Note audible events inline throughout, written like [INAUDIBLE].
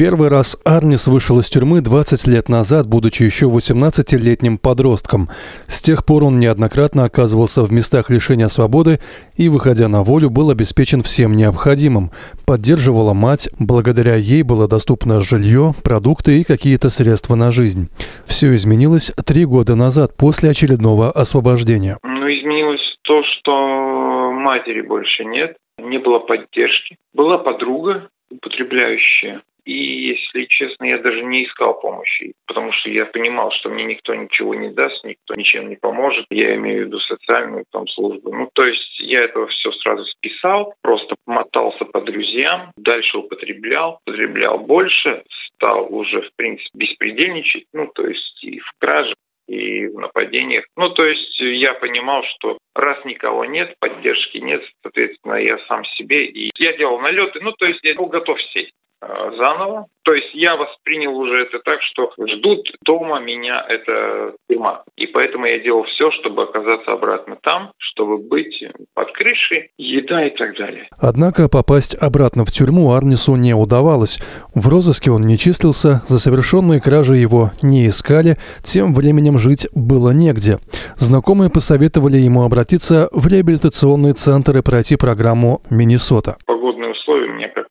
Первый раз Арнис вышел из тюрьмы 20 лет назад, будучи еще 18-летним подростком. С тех пор он неоднократно оказывался в местах лишения свободы и, выходя на волю, был обеспечен всем необходимым. Поддерживала мать, благодаря ей было доступно жилье, продукты и какие-то средства на жизнь. Все изменилось три года назад, после очередного освобождения. Ну, изменилось то, что матери больше нет, не было поддержки. Была подруга, употребляющая, и, если честно, я даже не искал помощи, потому что я понимал, что мне никто ничего не даст, никто ничем не поможет. Я имею в виду социальную там службу. Ну, то есть я этого все сразу списал, просто мотался по друзьям, дальше употреблял, употреблял больше, стал уже, в принципе, беспредельничать, ну, то есть и в краже, и в нападениях. Ну, то есть я понимал, что раз никого нет, поддержки нет, соответственно, я сам себе. И я делал налеты, ну, то есть я был готов сесть. Э, заново. То есть я воспринял уже это так, что ждут дома меня это тюрьма. И поэтому я делал все, чтобы оказаться обратно там, чтобы быть под крышей, еда и так далее. Однако попасть обратно в тюрьму Арнису не удавалось. В розыске он не числился, за совершенные кражи его не искали, тем временем жить было негде. Знакомые посоветовали ему обратиться в реабилитационный центр и пройти программу «Миннесота». Погодные условия меня как-то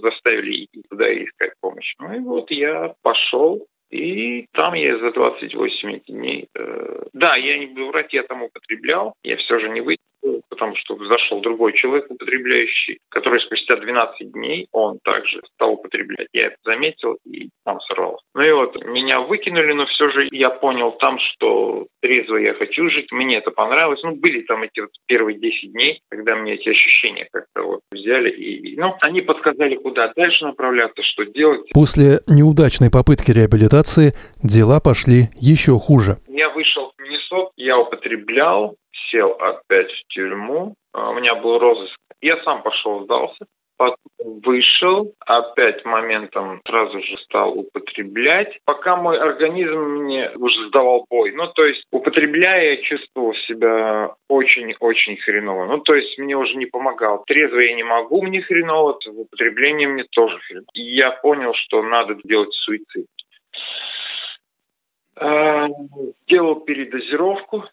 заставили идти туда и искать помощь. Ну и вот я пошел, и там я за 28 дней... Э, да, я не врать, я там употреблял, я все же не выйду потому что зашел другой человек, употребляющий, который спустя 12 дней, он также стал употреблять. Я это заметил и там сорвался. Ну и вот меня выкинули, но все же я понял там, что трезво я хочу жить, мне это понравилось. Ну, были там эти вот первые 10 дней, когда мне эти ощущения как-то вот взяли и, ну, они подсказали, куда дальше направляться, что делать. После неудачной попытки реабилитации дела пошли еще хуже. Я вышел в Миннесот, я употреблял, сел опять в тюрьму. А, у меня был розыск. Я сам пошел, сдался. Потом вышел, опять моментом сразу же стал употреблять, пока мой организм мне уже сдавал бой. Ну, то есть, употребляя, я чувствовал себя очень-очень хреново. Ну, то есть, мне уже не помогал. Трезво я не могу, мне хреново, в употреблении мне тоже хреново. И я понял, что надо делать суицид. А, сделал передозировку,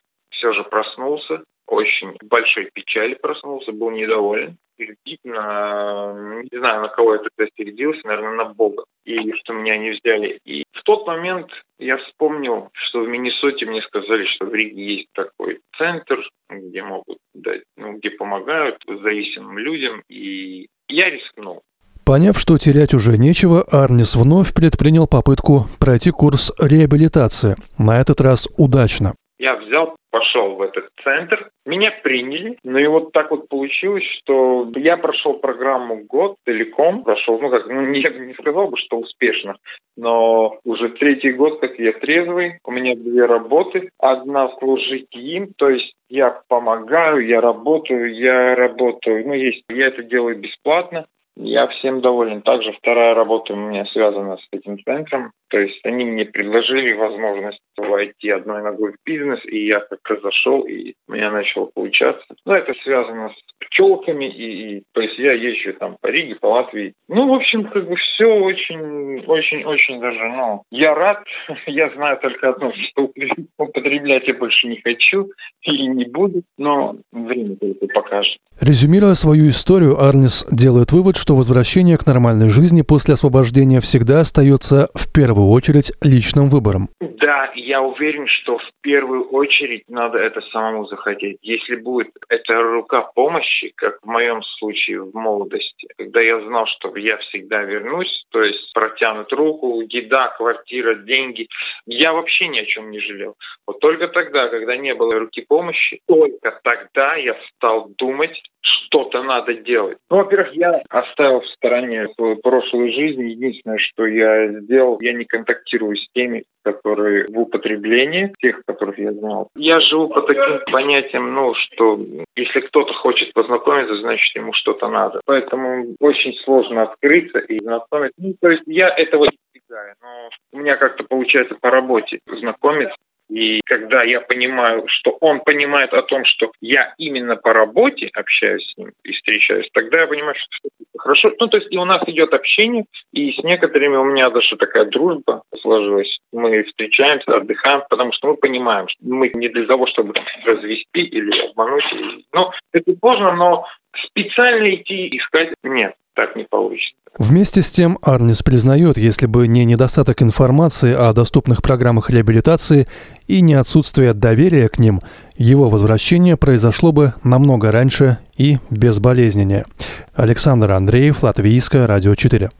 все же проснулся, очень большой печали проснулся, был недоволен. Действительно, не знаю, на кого я тогда сердился, наверное, на Бога. И что меня не взяли. И в тот момент я вспомнил, что в Миннесоте мне сказали, что в Риге есть такой центр, где могут дать, ну, где помогают зависимым людям. И я рискнул. Поняв, что терять уже нечего, Арнис вновь предпринял попытку пройти курс реабилитации. На этот раз удачно. Я взял, пошел в этот центр, меня приняли, ну и вот так вот получилось, что я прошел программу год целиком, прошел, ну как, ну [LAUGHS] не, не сказал бы, что успешно, но уже третий год, как я трезвый, у меня две работы, одна служить им, то есть я помогаю, я работаю, я работаю, ну есть, я это делаю бесплатно, я всем доволен. Также вторая работа у меня связана с этим центром. То есть они мне предложили возможность войти одной ногой в бизнес, и я как-то зашел, и у меня начало получаться. Но это связано с пчелками, и, и то есть я езжу там по Риге, по Латвии. Ну, в общем, как бы все очень, очень, очень даже, ну, я рад. [LAUGHS] Я знаю только одно, что [LAUGHS] употреблять я больше не хочу и не буду, но время только покажет. Резюмируя свою историю, Арнис делает вывод, что возвращение к нормальной жизни после освобождения всегда остается в первую очередь личным выбором. Да, я уверен, что в первую очередь надо это самому захотеть. Если будет эта рука помощи, как в моем случае в молодости, когда я знал, что я всегда вернусь, то есть протянут руку, еда, квартира, деньги, я вообще ни о чем не жалел. Вот только тогда, когда не было руки помощи, только тогда я стал думать, что-то надо делать. Ну, во-первых, я оставил в стороне свою прошлую жизнь. Единственное, что я сделал, я не контактирую с теми, которые в употреблении, тех, которых я знал. Я живу по таким понятиям, ну, что если кто-то хочет познакомиться, значит, ему что-то надо. Поэтому очень сложно открыться и знакомиться. Ну, то есть я этого не избегаю, но у меня как-то получается по работе знакомиться и когда я понимаю, что он понимает о том, что я именно по работе общаюсь с ним и встречаюсь, тогда я понимаю, что что-то хорошо. Ну, то есть и у нас идет общение, и с некоторыми у меня даже такая дружба сложилась. Мы встречаемся, отдыхаем, потому что мы понимаем, что мы не для того, чтобы развести или обмануть. Ну, это сложно, но специально идти искать нет, так не получится. Вместе с тем Арнис признает, если бы не недостаток информации о доступных программах реабилитации и не отсутствие доверия к ним, его возвращение произошло бы намного раньше и безболезненнее. Александр Андреев, Латвийское радио 4.